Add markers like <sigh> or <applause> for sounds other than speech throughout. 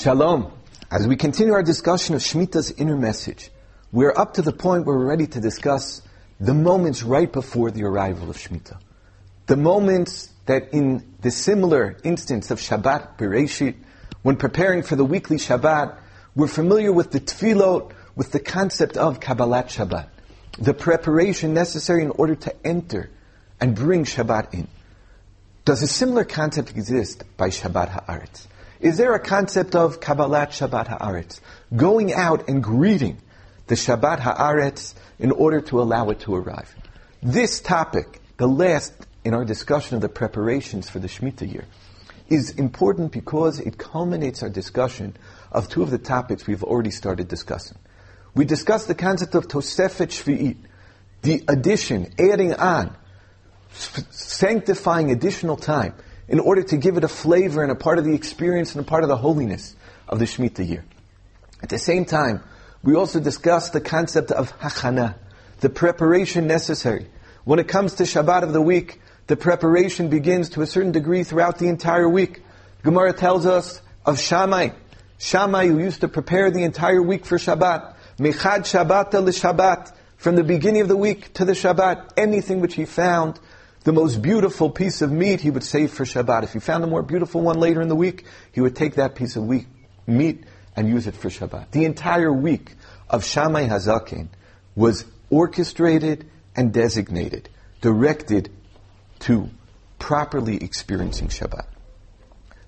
Shalom. As we continue our discussion of Shemitah's inner message, we're up to the point where we're ready to discuss the moments right before the arrival of Shemitah. The moments that in the similar instance of Shabbat Bereshit, when preparing for the weekly Shabbat, we're familiar with the tefillot, with the concept of Kabbalat Shabbat, the preparation necessary in order to enter and bring Shabbat in. Does a similar concept exist by Shabbat Haaretz? Is there a concept of Kabbalat Shabbat Haaretz, going out and greeting the Shabbat Haaretz in order to allow it to arrive? This topic, the last in our discussion of the preparations for the Shemitah year, is important because it culminates our discussion of two of the topics we've already started discussing. We discussed the concept of Tosefet Shvi'it, the addition, adding on, sanctifying additional time in order to give it a flavor and a part of the experience and a part of the holiness of the Shemitah year. At the same time, we also discussed the concept of hachana, the preparation necessary. When it comes to Shabbat of the week, the preparation begins to a certain degree throughout the entire week. Gemara tells us of Shammai, Shammai who used to prepare the entire week for Shabbat. Mechad Shabbata Shabbat, From the beginning of the week to the Shabbat, anything which he found the most beautiful piece of meat he would save for Shabbat. If he found a more beautiful one later in the week, he would take that piece of week, meat and use it for Shabbat. The entire week of Shammai Hazakin was orchestrated and designated, directed to properly experiencing Shabbat.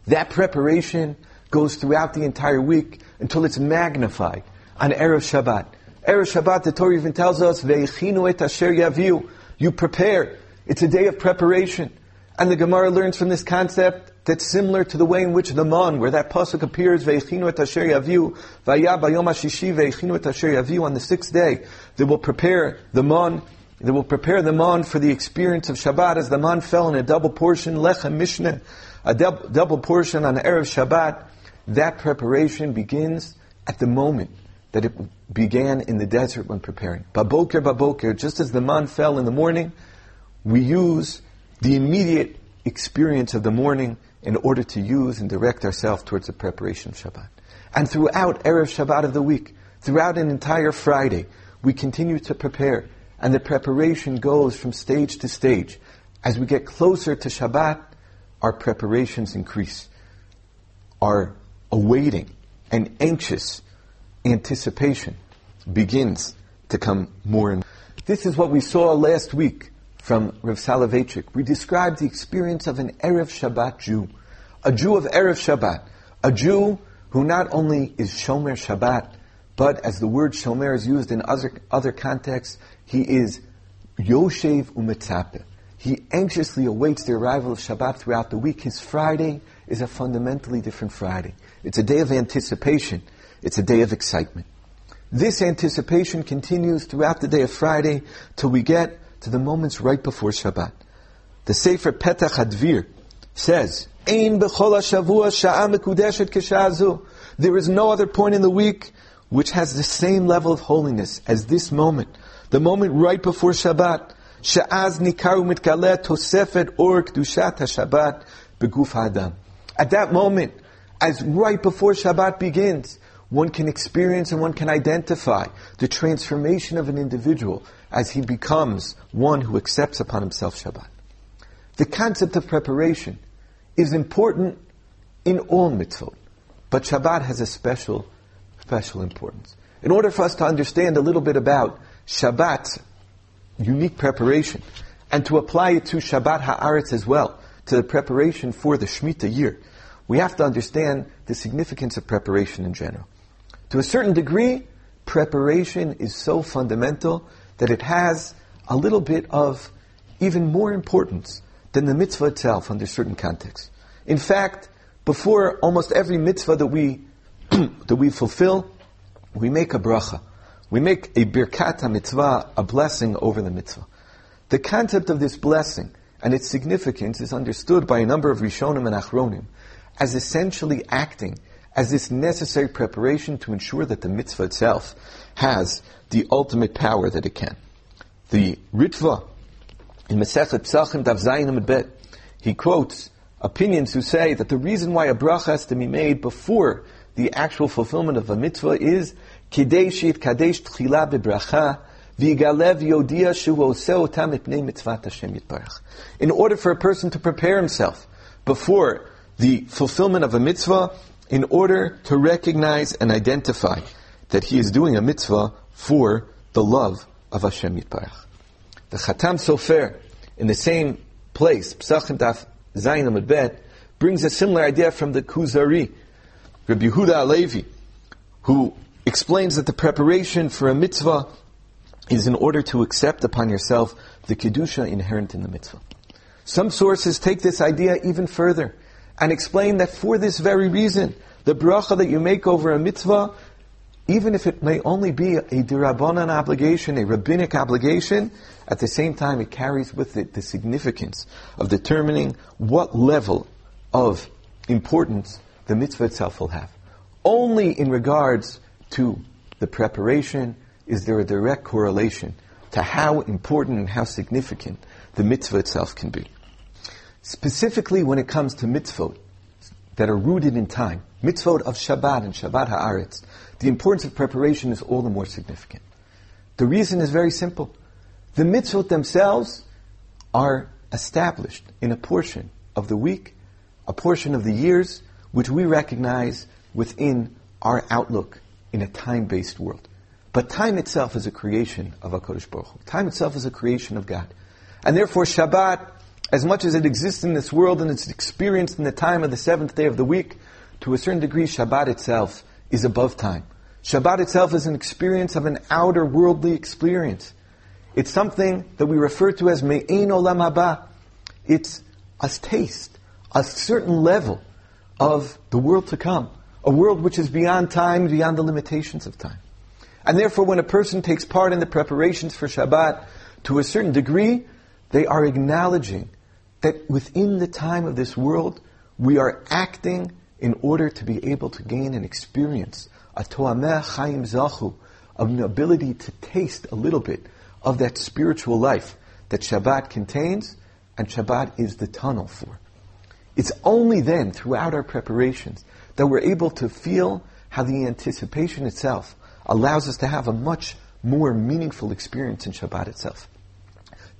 That preparation goes throughout the entire week until it's magnified on Erev Shabbat. Erev Shabbat, the Torah even tells us, Ve'echinu et asher yaviu. You prepare it's a day of preparation. And the Gemara learns from this concept that's similar to the way in which the man, where that pasuk appears, ve'echinu et asher yaviu, vaya bayom hashishi ve'echinu et asher yaviu, on the sixth day, they will prepare the man, they will prepare the man for the experience of Shabbat as the man fell in a double portion, lechem mishneh, a double portion on the Erev Shabbat. That preparation begins at the moment that it began in the desert when preparing. Baboker, baboker, just as the man fell in the morning, we use the immediate experience of the morning in order to use and direct ourselves towards the preparation of Shabbat. And throughout Erev Shabbat of the week, throughout an entire Friday, we continue to prepare. And the preparation goes from stage to stage. As we get closer to Shabbat, our preparations increase. Our awaiting and anxious anticipation begins to come more and more. This is what we saw last week from Rav Soloveitchik. We describe the experience of an Erev Shabbat Jew, a Jew of Erev Shabbat, a Jew who not only is Shomer Shabbat, but as the word Shomer is used in other, other contexts, he is Yoshev Umetzape. He anxiously awaits the arrival of Shabbat throughout the week. His Friday is a fundamentally different Friday. It's a day of anticipation. It's a day of excitement. This anticipation continues throughout the day of Friday till we get to the moments right before Shabbat. The Sefer Petach Hadvir says, Ein b'chol shavua sha'a mekudeshet. There is no other point in the week which has the same level of holiness as this moment. The moment right before Shabbat. Sha'az nikaru mitkaleh tosefet or kdushat ha-Shabbat beguf ha'adam. At that moment, as right before Shabbat begins, one can experience and one can identify the transformation of an individual as he becomes one who accepts upon himself Shabbat. The concept of preparation is important in all mitzvot, but Shabbat has a special, special importance. In order for us to understand a little bit about Shabbat's unique preparation and to apply it to Shabbat Haaretz as well, to the preparation for the Shemitah year, we have to understand the significance of preparation in general. To a certain degree, preparation is so fundamental that it has a little bit of even more importance than the mitzvah itself under certain contexts. In fact, before almost every mitzvah that we <clears throat> that we fulfill, we make a bracha. We make a birkat mitzvah, a blessing over the mitzvah. The concept of this blessing and its significance is understood by a number of Rishonim and Achronim as essentially acting as this necessary preparation to ensure that the mitzvah itself has the ultimate power that it can. The Ritva in Masechet Psachim Dav Bet, he quotes opinions who say that the reason why a bracha has to be made before the actual fulfillment of a mitzvah is kadesh kadesh tchila bebracha. In order for a person to prepare himself before the fulfillment of a mitzvah, in order to recognize and identify that he is doing a mitzvah for the love of Hashem Yitbarach. The Chatam Sofer, in the same place, Psachim Daf Zayin Amud Bet, brings a similar idea from the Kuzari, Rabbi Yehuda HaLevi, who explains that the preparation for a mitzvah is in order to accept upon yourself the kedusha inherent in the mitzvah. Some sources take this idea even further and explain that for this very reason, the bracha that you make over a mitzvah, even if it may only be a dirabanan obligation, a rabbinic obligation, at the same time it carries with it the significance of determining what level of importance the mitzvah itself will have. Only in regards to the preparation is there a direct correlation to how important and how significant the mitzvah itself can be. Specifically when it comes to mitzvot that are rooted in time, mitzvot of Shabbat and Shabbat Haaretz, the importance of preparation is all the more significant. The reason is very simple. The mitzvot themselves are established in a portion of the week, a portion of the years, which we recognize within our outlook in a time-based world. But time itself is a creation of HaKadosh Baruch Hu. Time itself is a creation of God. And therefore Shabbat as much as it exists in this world and it's experienced in the time of the seventh day of the week, to a certain degree, Shabbat itself is above time. Shabbat itself is an experience of an outer worldly experience. It's something that we refer to as me'ein olam haba. It's a taste, a certain level of the world to come. A world which is beyond time, beyond the limitations of time. And therefore, when a person takes part in the preparations for Shabbat, to a certain degree, they are acknowledging that within the time of this world, we are acting in order to be able to gain an experience, a toameh chaim zachu, of an ability to taste a little bit of that spiritual life that Shabbat contains, and Shabbat is the tunnel for. It's only then, throughout our preparations, that we're able to feel how the anticipation itself allows us to have a much more meaningful experience in Shabbat itself.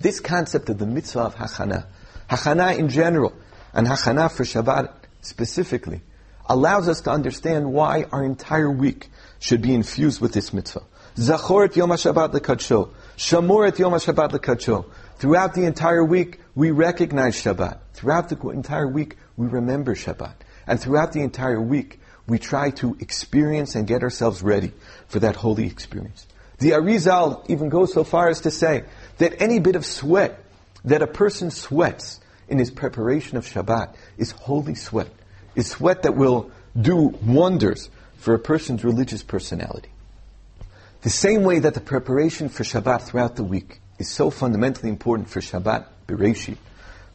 This concept of the mitzvah of hachana, Hachana in general, and Hachana for Shabbat specifically, allows us to understand why our entire week should be infused with this mitzvah. Zachor et Yom HaShabbat lekadsho. Shamor et Yom HaShabbat lekadsho. Throughout the entire week, we recognize Shabbat. Throughout the entire week, we remember Shabbat. And throughout the entire week, we try to experience and get ourselves ready for that holy experience. The Arizal even goes so far as to say that any bit of sweat that a person sweats in his preparation of Shabbat is holy sweat, is sweat that will do wonders for a person's religious personality. The same way that the preparation for Shabbat throughout the week is so fundamentally important for Shabbat Bereshit,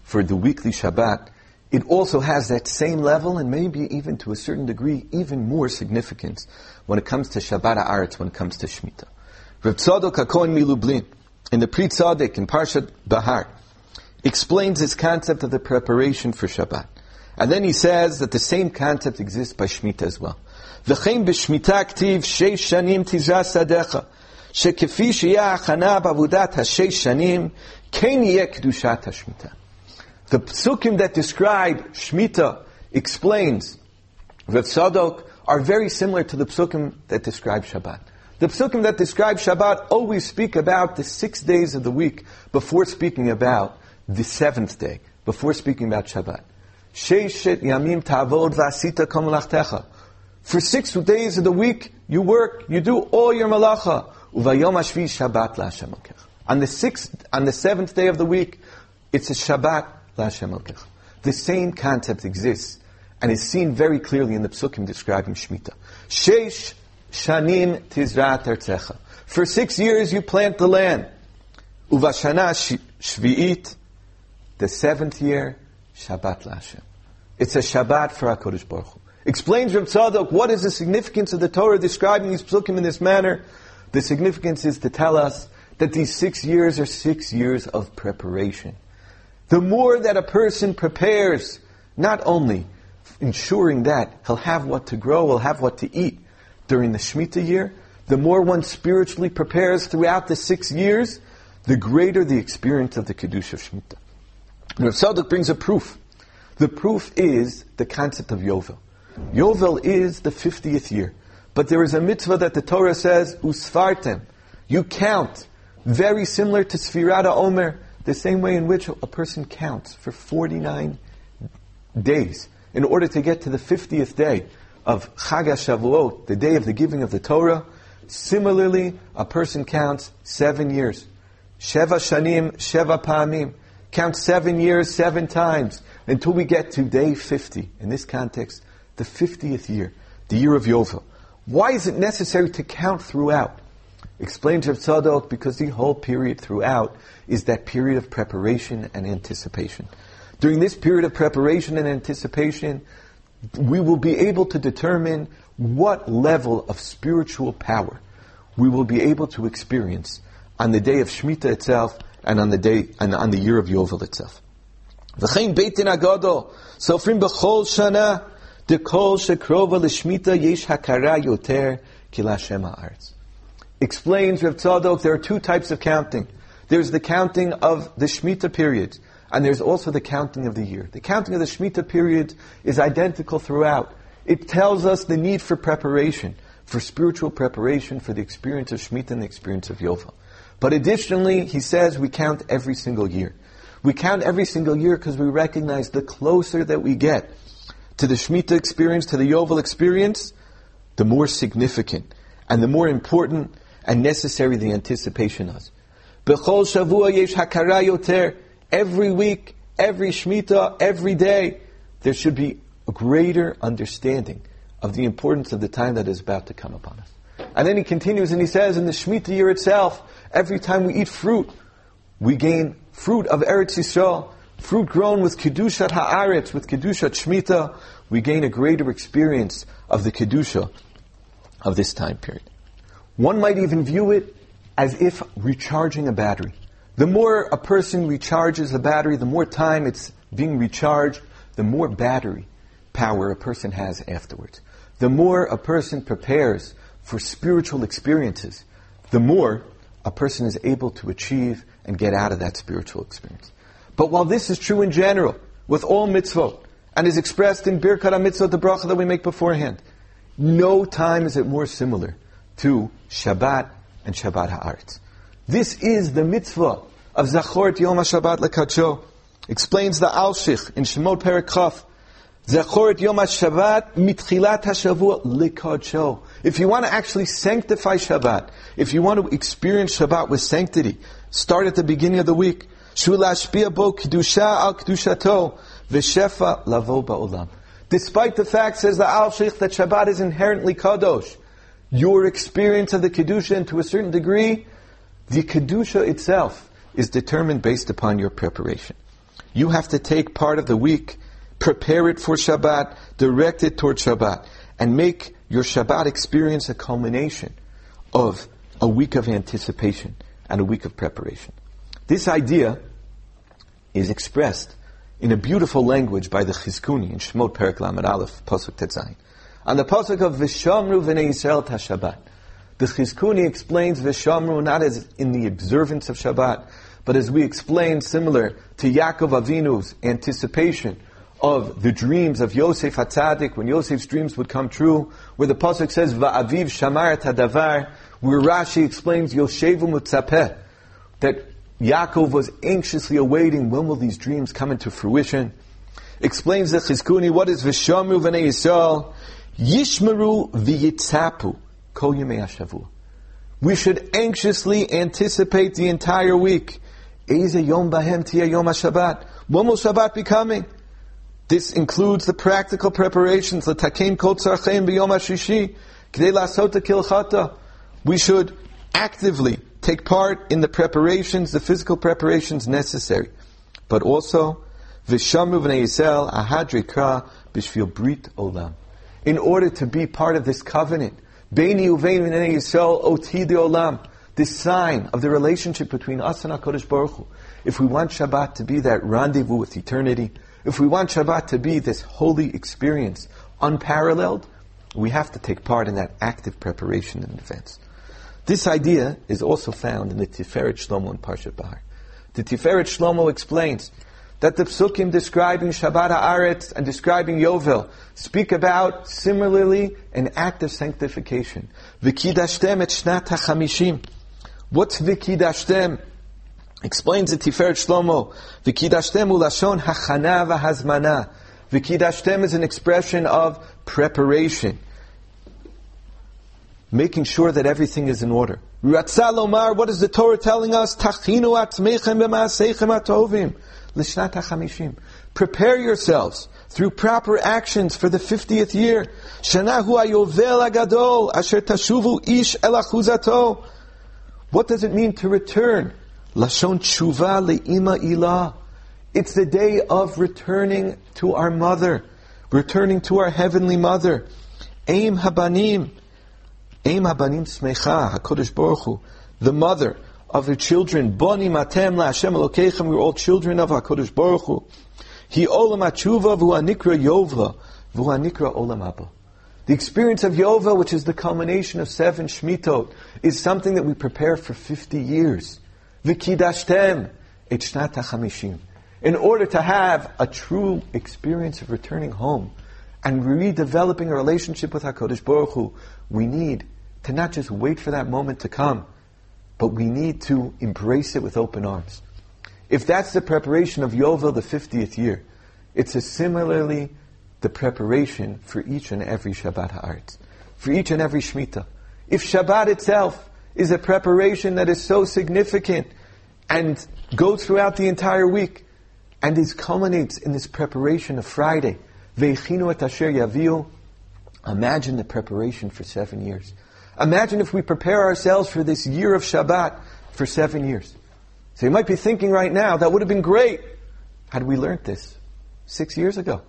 for the weekly Shabbat, it also has that same level and maybe even to a certain degree even more significance when it comes to Shabbat Haaretz, when it comes to Shemitah. Rav Tzadok HaKohen Milublin, in the Pri Tzadok in Parshat Bahar, explains this concept of the preparation for Shabbat. And then he says that the same concept exists by Shemitah as well. The psukim that describe Shemitah explains Rav Tzadok are very similar to the psukim that describe Shabbat. The psukim that describe Shabbat always speak about the six days of the week before speaking about the seventh day, before speaking about Shabbat. Sheishet yamim tavod vasita kom For six days of the week, you work, you do all your malacha. Uvayom ashvi Shabbat la'Hashem On the sixth, on the seventh day of the week, it's a Shabbat la'Hashem The same concept exists and is seen very clearly in the psukim describing Shemitah. Sheish shanim tizrat tertzecha. For six years you plant the land. Uvashana shvi'it the seventh year, Shabbat Lashem. It's a Shabbat for HaKadosh Baruch Hu. Explains Rav Tzadok, what is the significance of the Torah describing these psukim in this manner? The significance is to tell us that these six years are six years of preparation. The more that a person prepares not only ensuring that he'll have what to grow, he'll have what to eat during the Shemitah year, the more one spiritually prepares throughout the six years, the greater the experience of the Kiddush of Shemitah. Rav Tzadok brings a proof. The proof is the concept of Yovel. Yovel is the 50th year. But there is a mitzvah that the Torah says, Usfartem. You count. Very similar to Sfirata Omer, the same way in which a person counts for 49 days in order to get to the 50th day of Chag Shavuot, the day of the giving of the Torah. Similarly, a person counts seven years. Sheva Shanim, Sheva Pa'amim. Count seven years, seven times, until we get to day 50. In this context, the 50th year, the year of Yovel. Why is it necessary to count throughout? Explains Rav Tzadok, because the whole period throughout is that period of preparation and anticipation. During this period of preparation and anticipation, we will be able to determine what level of spiritual power we will be able to experience on the day of Shemitah itself and on the day and on the year of Yovel itself. V'chein beitin agadol sofrim b'chol shana dekol shekrova l'shmita yesh hakara yoter kilashem ha'aretz. Explains Rav Tzadok, there are two types of counting. There's the counting of the Shemitah period, and there's also the counting of the year. The counting of the Shemitah period is identical throughout. It tells us the need for preparation, for spiritual preparation for the experience of Shemitah and the experience of Yovel. But additionally, he says we count every single year. We count every single year because we recognize the closer that we get to the Shemitah experience, to the Yovel experience, the more significant and the more important and necessary the anticipation is. Every week, every Shemitah, every day, there should be a greater understanding of the importance of the time that is about to come upon us. And then he continues and he says, in the Shemitah year itself, every time we eat fruit, we gain fruit of Eretz Yisrael, fruit grown with Kedushat Haaretz, with Kedushat Shemitah, we gain a greater experience of the Kedusha of this time period. One might even view it as if recharging a battery. The more a person recharges a battery, the more time it's being recharged, the more battery power a person has afterwards. The more a person prepares for spiritual experiences, the more a person is able to achieve and get out of that spiritual experience. But while this is true in general, with all mitzvot, and is expressed in Birkat HaMitzvot, the bracha that we make beforehand, no time is it more similar to Shabbat and Shabbat Ha'aretz. This is the mitzvah of Zachor Yom HaShabbat Lekadsho. Explains the Alshich in Shemot Zachor Yom HaShabbat mitchilat HaShavua Lekadsho. If you want to actually sanctify Shabbat, if you want to experience Shabbat with sanctity, start at the beginning of the week. Bo kedusha al kedushato v'shefa lavo ba'olam. Despite the fact, says the Alshich, that Shabbat is inherently kadosh, your experience of the Kedusha, and to a certain degree, the Kedusha itself is determined based upon your preparation. You have to take part of the week, prepare it for Shabbat, direct it toward Shabbat, and make your Shabbat experience a culmination of a week of anticipation and a week of preparation. This idea is expressed in a beautiful language by the Chizkuni in Shemot Perak Lamed Aleph, Pasuk Tetzayin. On the pasuk of Vishamru v'nei Yisrael Tashabat, the Chizkuni explains Vishamru not as in the observance of Shabbat, but as we explained, similar to Yaakov Avinu's anticipation of the dreams of Yosef Hatzadik, when Yosef's dreams would come true, where the pasuk says Va'aviv Shamar Tadavar, where Rashi explains Yoshevu Mutzapeh, that Yaakov was anxiously awaiting when will these dreams come into fruition. Explains the Chizkuni, what is Vishamru v'nei Yisrael? Yishmeru v'yitzapu kol yemei We should anxiously anticipate the entire week. Eze yom bahem tia yom Shabbat. When will Shabbat be coming? This includes the practical preparations. L'takem kol tzarchem b'yom hashishi. K'dei lasota kilchata. We should actively take part in the preparations, the physical preparations necessary. But also, v'shamru v'nei Yisrael ahadri kra brit olam in order to be part of this covenant. Beini uvein Yisrael oti olam. This sign of the relationship between us and HaKadosh Baruch Hu. If we want Shabbat to be that rendezvous with eternity, if we want Shabbat to be this holy experience, unparalleled, we have to take part in that active preparation in advance. This idea is also found in the Tiferet Shlomo in Parshat Bahar. The Tiferet Shlomo explains that the psukim describing Shabbat Haaretz and describing Yovel speak about similarly an act of sanctification. V'kidashtem et shnat hachamishim. What's v'kidashtem? Explains the Tiferet Shlomo. V'kidashtem ulashon hachana v'hazmana. V'kidashtem is an expression of preparation. Making sure that everything is in order. Ratzal what is the Torah telling us? Tachinu atzmechem b'ma'aseichem atovim. Lishnat HaChamishim. Prepare yourselves through proper actions for the 50th year. Shana Shanahu ayovel agadol asher tashuvu ish elachuzato. What does it mean to return? Lashon tshuva le'ima ilah. It's the day of returning to our mother, returning to our heavenly mother. Aim habanim. Aim habanim smecha, HaKadosh Baruch Hu, the mother of the children. Boni matem la Hashem Elokeichem. We're all children of Hakadosh Baruch Hu. He olam atshuva v'hu anikra yova v'hu anikra olam haba. The experience of Yova, which is the culmination of seven Shmitot, is something that we prepare for 50 years. V'kidashtem et shnat hamishim. In order to have a true experience of returning home and redeveloping a relationship with HaKadosh Baruch Hu, we need to not just wait for that moment to come, but we need to embrace it with open arms. If that's the preparation of Yovel, the 50th year, it's similarly the preparation for each and every Shabbat Haaretz, for each and every Shemitah. If Shabbat itself is a preparation that is so significant and goes throughout the entire week, and is culminates in this preparation of Friday, imagine the preparation for seven years. Imagine if we prepare ourselves for this year of Shabbat for seven years. So you might be thinking right now, that would have been great had we learned this six years ago.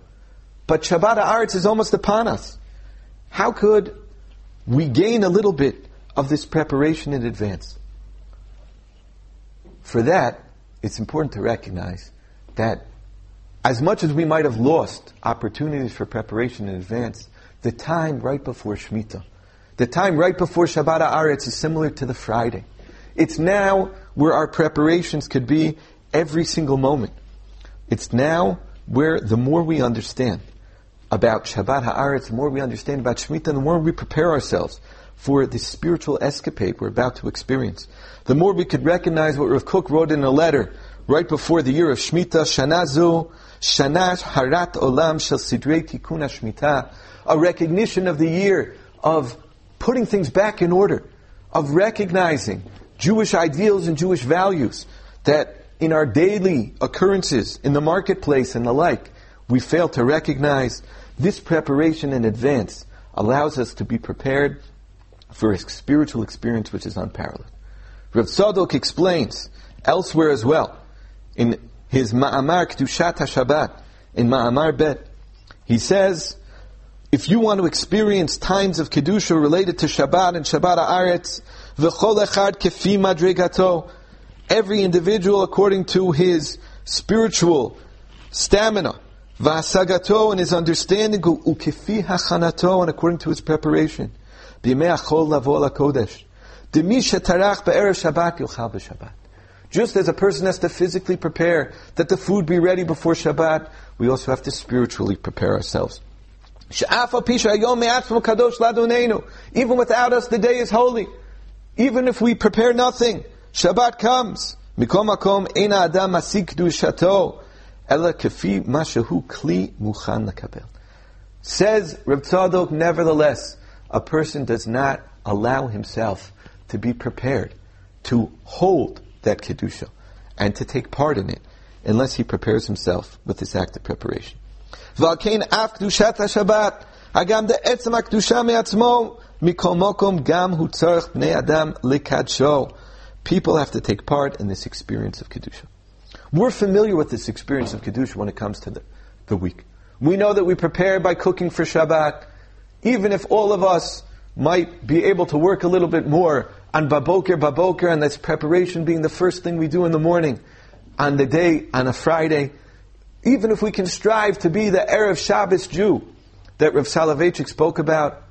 But Shabbat Haaretz is almost upon us. How could we gain a little bit of this preparation in advance? For that, it's important to recognize that as much as we might have lost opportunities for preparation in advance, the time right before Shemitah, the time right before Shabbat Haaretz is similar to the Friday. It's now where our preparations could be every single moment. It's now where the more we understand about Shabbat Haaretz, the more we understand about Shemitah, the more we prepare ourselves for the spiritual escapade we're about to experience. The more we could recognize what Rav Kook wrote in a letter right before the year of Shemitah, Shanazu, Shanash Harat Olam Shel Sidrei Tikkun Shemitah, a recognition of the year of putting things back in order, of recognizing Jewish ideals and Jewish values that in our daily occurrences, in the marketplace and the like, we fail to recognize this preparation in advance allows us to be prepared for a spiritual experience which is unparalleled. Rav Tzadok explains elsewhere as well in his Ma'amar Kedushat HaShabbat in Ma'amar Bet. He says if you want to experience times of Kedusha related to Shabbat and Shabbat Haaretz, v'chol echad kefi madrigato, every individual according to his spiritual stamina, v'asagato and his understanding, ukefi hachanato and according to his preparation, kodesh, Shabbat. Just as a person has to physically prepare that the food be ready before Shabbat, we also have to spiritually prepare ourselves. Even without us, the day is holy. Even if we prepare nothing, Shabbat comes. Says Reb Tzadok, nevertheless, a person does not allow himself to be prepared to hold that kedusha and to take part in it unless he prepares himself with this act of preparation. People have to take part in this experience of kedusha. We're familiar with this experience of kedusha when it comes to the, the week. We know that we prepare by cooking for Shabbat. Even if all of us might be able to work a little bit more on Baboker, Baboker, and that's preparation being the first thing we do in the morning. On the day, on a Friday, even if we can strive to be the Erev Shabbos Jew that Rav Soloveitchik spoke about,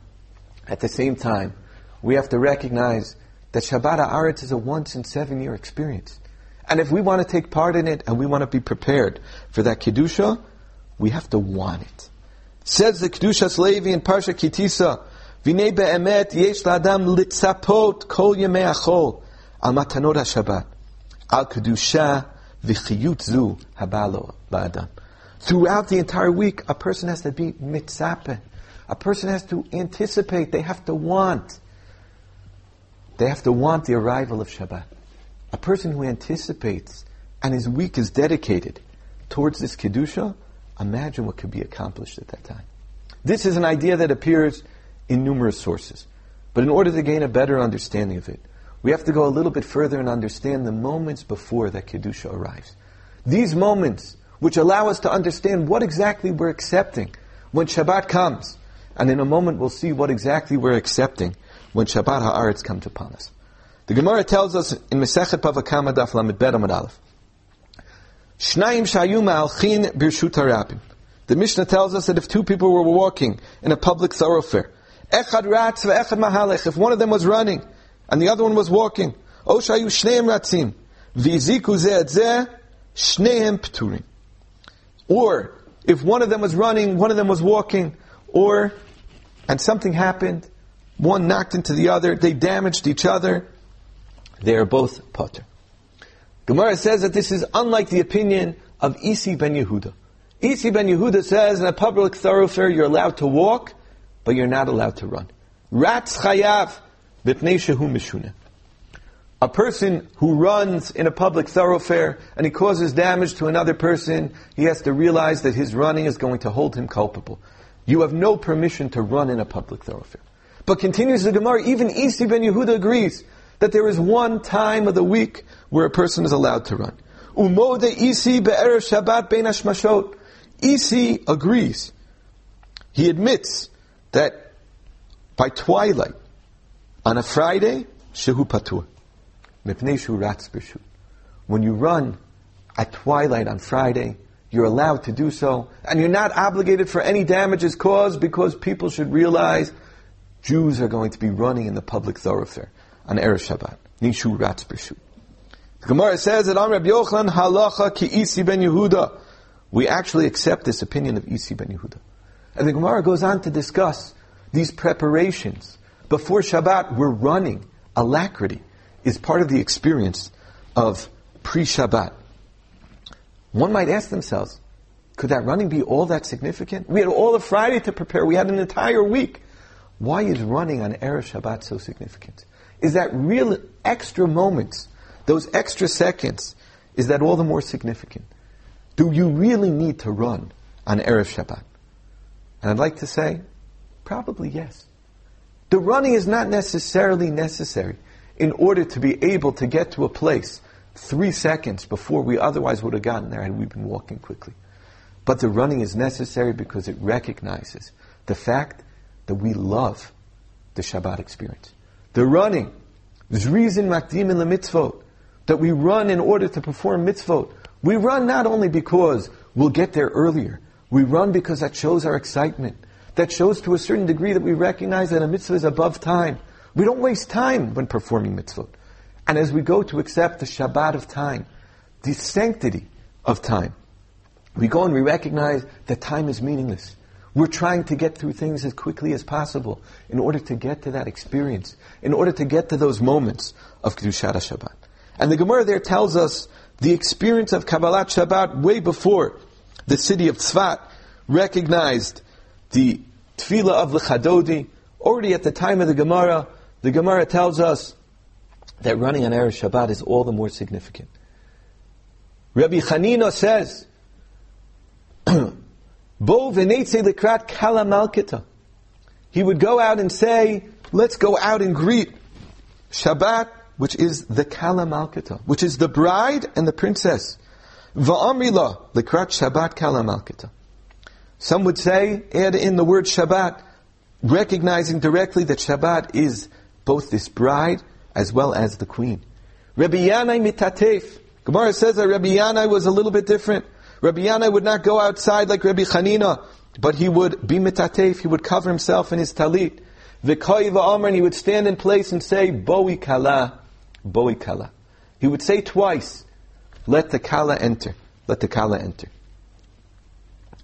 at the same time, we have to recognize that Shabbat Haaretz is a once in seven year experience. And if we want to take part in it and we want to be prepared for that Kedusha, we have to want it. Says the Kedushas Levi in Parsha Kitisa, V'nei be'emet yesh la'adam litzapot kol yemei achol al matanot ha'shabbat al kedusha v'chiyut zu habalo la'adam. Throughout the entire week, a person has to be mitzapeh. A person has to anticipate. They have to want. They have to want the arrival of Shabbat. A person who anticipates and his week is dedicated towards this Kedusha, imagine what could be accomplished at that time. This is an idea that appears in numerous sources. But in order to gain a better understanding of it, we have to go a little bit further and understand the moments before that Kedusha arrives. These moments, which allow us to understand what exactly we're accepting when Shabbat comes. And in a moment we'll see what exactly we're accepting when Shabbat Haaretz comes upon us. The Gemara tells us in Mesechet Bava Kama Daf Lamed Bet Amud Aleph, Shnayim shayu birshut harabim. The Mishnah tells us that if two people were walking in a public thoroughfare, echad ve'echad mahalech, if one of them was running and the other one was walking, shneim ratzim, v'iziku zeh zeh, shneim pturim. Or, if one of them was running, one of them was walking, or, and something happened, one knocked into the other, they damaged each other, they are both potter. Gemara says that this is unlike the opinion of Isi ben Yehuda. Isi ben Yehuda says in a public thoroughfare you're allowed to walk, but you're not allowed to run. Ratz chayav mishuna. A person who runs in a public thoroughfare and he causes damage to another person, he has to realize that his running is going to hold him culpable. You have no permission to run in a public thoroughfare. But continues the Gemara, even Isi ben Yehuda agrees that there is one time of the week where a person is allowed to run. Umode Isi be'erev Shabbat bein hashmashot. Isi agrees. He admits that by twilight, on a Friday, shehu patur. When you run at twilight on Friday, you're allowed to do so, and you're not obligated for any damages caused because people should realize Jews are going to be running in the public thoroughfare on Erev Shabbat. Nishu Ratz B'Shu. The Gemara says that on Rabbi Yochanan halacha ki Isi ben Yehuda. We actually accept this opinion of Isi ben Yehuda. And the Gemara goes on to discuss these preparations. Before Shabbat, we're running. Alacrity is part of the experience of pre-Shabbat. One might ask themselves, could that running be all that significant? We had all of Friday to prepare. We had an entire week. Why is running on Erev Shabbat so significant? Is that real extra moments, those extra seconds, is that all the more significant? Do you really need to run on Erev Shabbat? And I'd like to say, probably yes. The running is not necessarily necessary in order to be able to get to a place three seconds before we otherwise would have gotten there had we been walking quickly. But the running is necessary because it recognizes the fact that we love the Shabbat experience. The running, there's reason makdim in the mitzvot, that we run in order to perform mitzvot. We run not only because we'll get there earlier, we run because that shows our excitement. That shows to a certain degree that we recognize that a mitzvah is above time. We don't waste time when performing mitzvot. And as we go to accept the Shabbat of time, the sanctity of time, we go and we recognize that time is meaningless. We're trying to get through things as quickly as possible in order to get to that experience, in order to get to those moments of Kedushat Shabbat. And the Gemara there tells us the experience of Kabbalat Shabbat way before the city of Tzfat recognized the Tefillah of Lecha Dodi. Already at the time of the Gemara, the Gemara tells us that running on Erev Shabbat is all the more significant. Rabbi Chanina says, <clears throat> Bo likrat kala malkita. He would go out and say, let's go out and greet Shabbat, which is the kala malkita, which is the bride and the princess. Va'amrila likrat Shabbat kala malkita. Some would say, add in the word Shabbat, recognizing directly that Shabbat is both this bride as well as the queen. Rabbi Yanai mitatef. Gemara says that Rabbi Yanai was a little bit different. Rabbi Yanai would not go outside like Rabbi Chanina, but he would be mitatef, he would cover himself in his talit. V'koi v'omer, and he would stand in place and say, Boi kala, boi kala. He would say twice, let the kala enter, let the kala enter.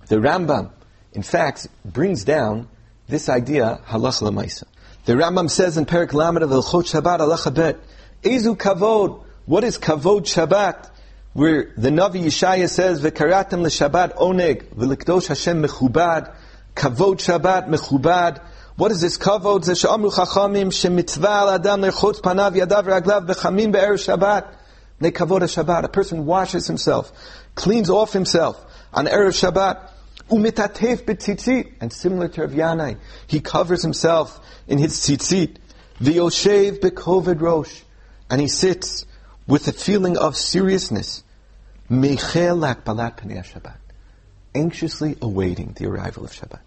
The Rambam, in fact, brings down this idea, halach lemaisa. The Rambam says in Perik Lamed of Hilchot Shabbat, halacha bet, Ezu kavod, what is kavod Shabbat? Where the Navi Yeshaya says, V'karatem l'Shabbat oneg, v'likdosh Hashem mechubad, kavod Shabbat mechubad, what is this kavod? Ze she'amru chachamim shemitzvah adam lerchotz panav yadav raglav bechamim be'er Shabbat. Ne Shabbat. A person washes himself, cleans off himself on Erev Shabbat. Umitatef betzitzit. And similar to Rav Yanai, he covers himself in his tzitzit. V'yoshev bekoved rosh. And he sits with a feeling of seriousness. Anxiously awaiting the arrival of Shabbat.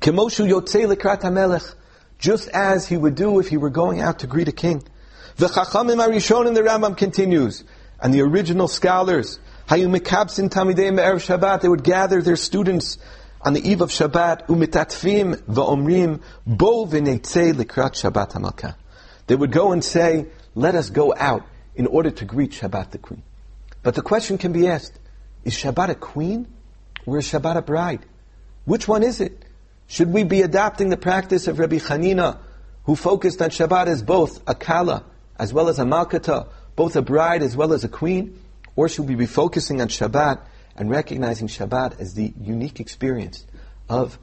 Kemoshu yotzei lekrat. Just as he would do if he were going out to greet a king. The Chachamim Arishonim, the Rambam continues, and the original scholars, Hayu Mekabsin Tamidei Me'erev Shabbat, they would gather their students on the eve of Shabbat, Umitatfim Va'omrim Bo V'neitzei Likrat Shabbat HaMalkah. They would go and say, let us go out in order to greet Shabbat the queen. But the question can be asked, is Shabbat a queen or is Shabbat a bride? Which one is it? Should we be adopting the practice of Rabbi Chanina, who focused on Shabbat as both a kala as well as a malkata, both a bride as well as a queen? Or should we be focusing on Shabbat and recognizing Shabbat as the unique experience of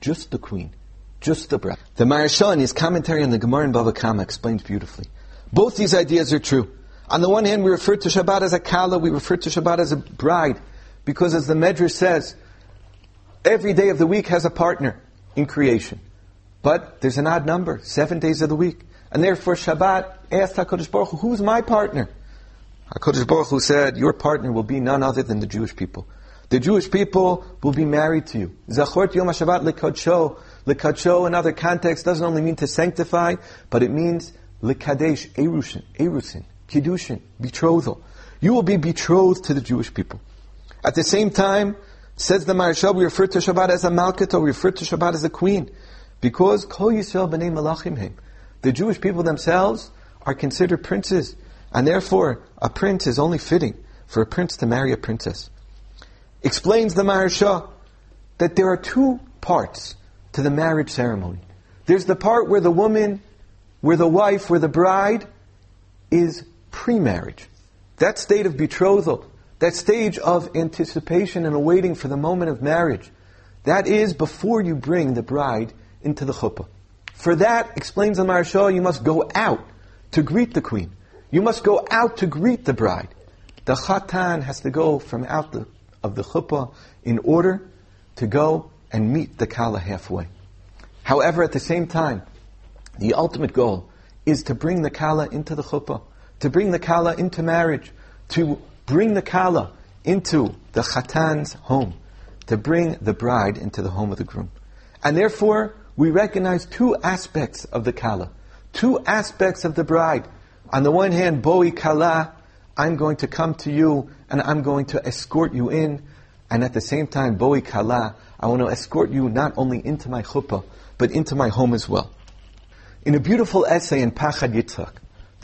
just the queen, just the bride? The Maharsha in his commentary on the Gemara in Bava Kama explains beautifully. Both these ideas are true. On the one hand, we refer to Shabbat as a kala, we refer to Shabbat as a bride, because as the Medrash says, Every day of the week has a partner in creation. But there's an odd number, seven days of the week. And therefore Shabbat asked HaKadosh Baruch Hu, who's my partner? HaKadosh Baruch Hu said, your partner will be none other than the Jewish people. The Jewish people will be married to you. Zachort Yom HaShabbat lekadsho. Lekadsho in other contexts doesn't only mean to sanctify, but it means lekadesh, Erushin, erusin, kiddushin, betrothal. You will be betrothed to the Jewish people. At the same time, Says the Maharsha, we refer to Shabbat as a Malkata, we refer to Shabbat as a queen. Because Kol Yisrael b'nei Malachim him. The Jewish people themselves are considered princes. And therefore, a prince is only fitting for a prince to marry a princess. Explains the Maharsha that there are two parts to the marriage ceremony. There's the part where the woman, where the wife, where the bride is pre-marriage. That state of betrothal, that stage of anticipation and awaiting for the moment of marriage, that is before you bring the bride into the chuppah. For that, explains the Maharsha, you must go out to greet the queen. You must go out to greet the bride. The chatan has to go from out the, of the chuppah in order to go and meet the kala halfway. However, at the same time, the ultimate goal is to bring the kala into the chuppah, to bring the kala into marriage, to bring the kala into the chatan's home, to bring the bride into the home of the groom. And therefore, we recognize two aspects of the kala, two aspects of the bride. On the one hand, boi kala, I'm going to come to you and I'm going to escort you in. And at the same time, boi kala, I want to escort you not only into my chuppah, but into my home as well. In a beautiful essay in Pachad Yitzchak,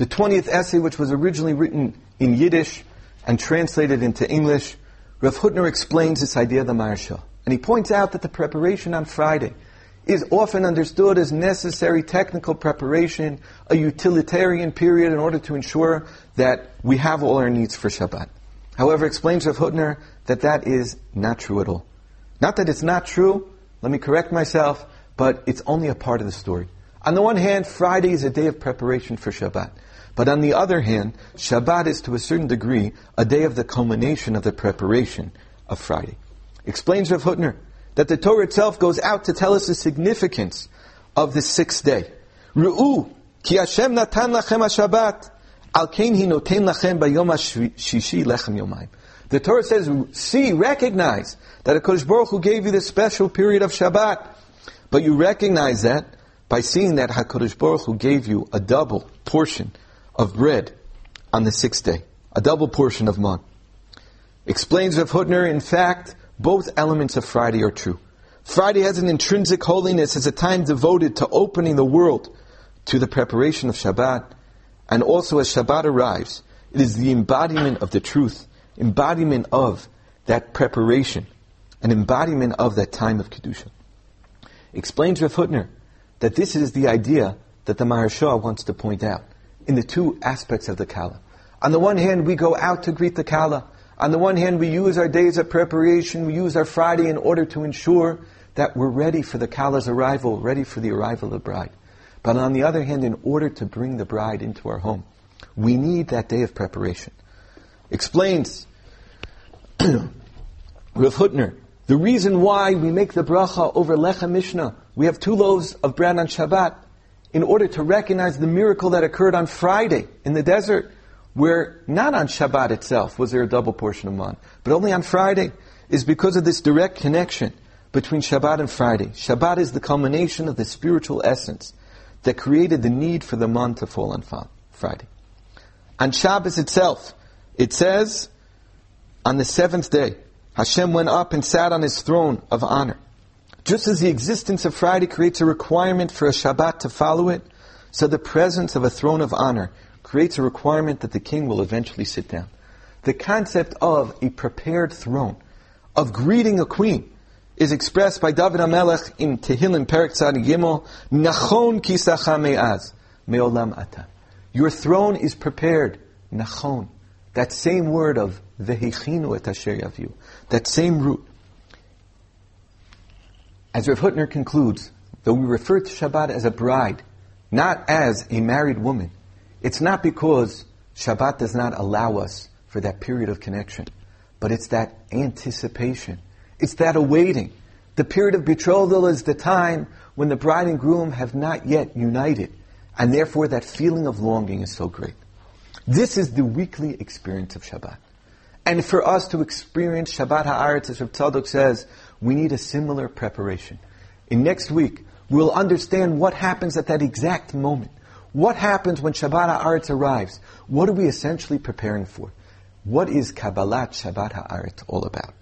the 20th essay which was originally written in Yiddish, and translated into English, Rav Hutner explains this idea of the Maharsha. And he points out that the preparation on Friday is often understood as necessary technical preparation, a utilitarian period in order to ensure that we have all our needs for Shabbat. However, explains Rav Hutner that that is not true at all. Not that it's not true, let me correct myself, but it's only a part of the story. On the one hand, Friday is a day of preparation for Shabbat. But on the other hand, Shabbat is to a certain degree a day of the culmination of the preparation of Friday. Explains Rav Hutner that the Torah itself goes out to tell us the significance of the sixth day. Ru'u, ki Hashem natan lachem ha-Shabbat, al kein hi noten lachem bayom ha-shishi lechem yomayim. The Torah says, see, recognize that a Kodesh Baruch Hu gave you this special period of Shabbat. But you recognize that by seeing that HaKadosh Baruch Hu gave you a double portion of bread on the sixth day, a double portion of man. Explains Rav Hutner, in fact, both elements of Friday are true. Friday has an intrinsic holiness as a time devoted to opening the world to the preparation of Shabbat. And also as Shabbat arrives, it is the embodiment of the truth, embodiment of that preparation, an embodiment of that time of Kedusha. Explains Rav Hutner that this is the idea that the Maharsha wants to point out in the two aspects of the Kala. On the one hand, we go out to greet the Kala. On the one hand, we use our days of preparation, we use our Friday in order to ensure that we're ready for the Kala's arrival, ready for the arrival of the bride. But on the other hand, in order to bring the bride into our home, we need that day of preparation. Explains <clears throat> Rav Hutner, the reason why we make the bracha over Lechem Mishneh, we have two loaves of bread on Shabbat, in order to recognize the miracle that occurred on Friday in the desert, where not on Shabbat itself was there a double portion of man, but only on Friday, is because of this direct connection between Shabbat and Friday. Shabbat is the culmination of the spiritual essence that created the need for the man to fall on Friday. On Shabbos itself, it says, on the seventh day, Hashem went up and sat on his throne of honor. Just as the existence of Friday creates a requirement for a Shabbat to follow it, so the presence of a throne of honor creates a requirement that the king will eventually sit down. The concept of a prepared throne, of greeting a queen, is expressed by David HaMelech in Tehillim Perek Tzadi Gimel, Nachon kisacha me'az, me'olam ata. Your throne is prepared, Nachon. That same word of Vehechinu et asher yaviu. That same root. As Rav Hutner concludes, though we refer to Shabbat as a bride, not as a married woman, it's not because Shabbat does not allow us for that period of connection, but it's that anticipation it's that awaiting. The period of betrothal is the time when the bride and groom have not yet united, and therefore that feeling of longing is so great. This is the weekly experience of Shabbat. And for us to experience Shabbat Ha'aretz, as Rav Tzadok says, we need a similar preparation. In next week, we'll understand what happens at that exact moment. What happens when Shabbat Ha'aretz arrives? What are we essentially preparing for? What is Kabbalat Shabbat Ha'aretz all about?